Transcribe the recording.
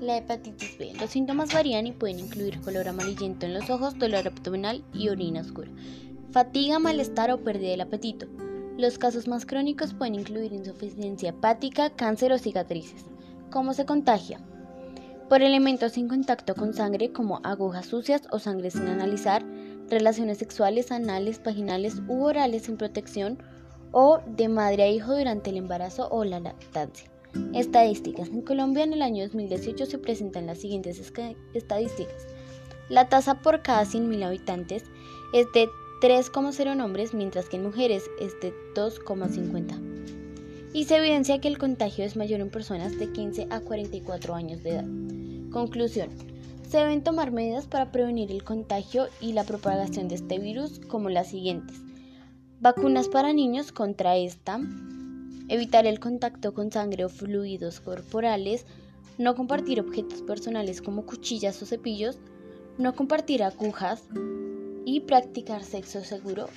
la hepatitis B. Los síntomas varían y pueden incluir color amarillento en los ojos, dolor abdominal y orina oscura, fatiga, malestar o pérdida del apetito. Los casos más crónicos pueden incluir insuficiencia hepática, cáncer o cicatrices. ¿Cómo se contagia? Por elementos en contacto con sangre como agujas sucias o sangre sin analizar, relaciones sexuales anales, vaginales u orales sin protección o de madre a hijo durante el embarazo o la lactancia. Estadísticas. En Colombia en el año 2018 se presentan las siguientes estadísticas. La tasa por cada 100.000 habitantes es de 3,0 hombres, mientras que en mujeres es de 2,50. Y se evidencia que el contagio es mayor en personas de 15 a 44 años de edad. Conclusión. Se deben tomar medidas para prevenir el contagio y la propagación de este virus como las siguientes. Vacunas para niños contra esta. Evitar el contacto con sangre o fluidos corporales. No compartir objetos personales como cuchillas o cepillos. No compartir agujas. Y practicar sexo seguro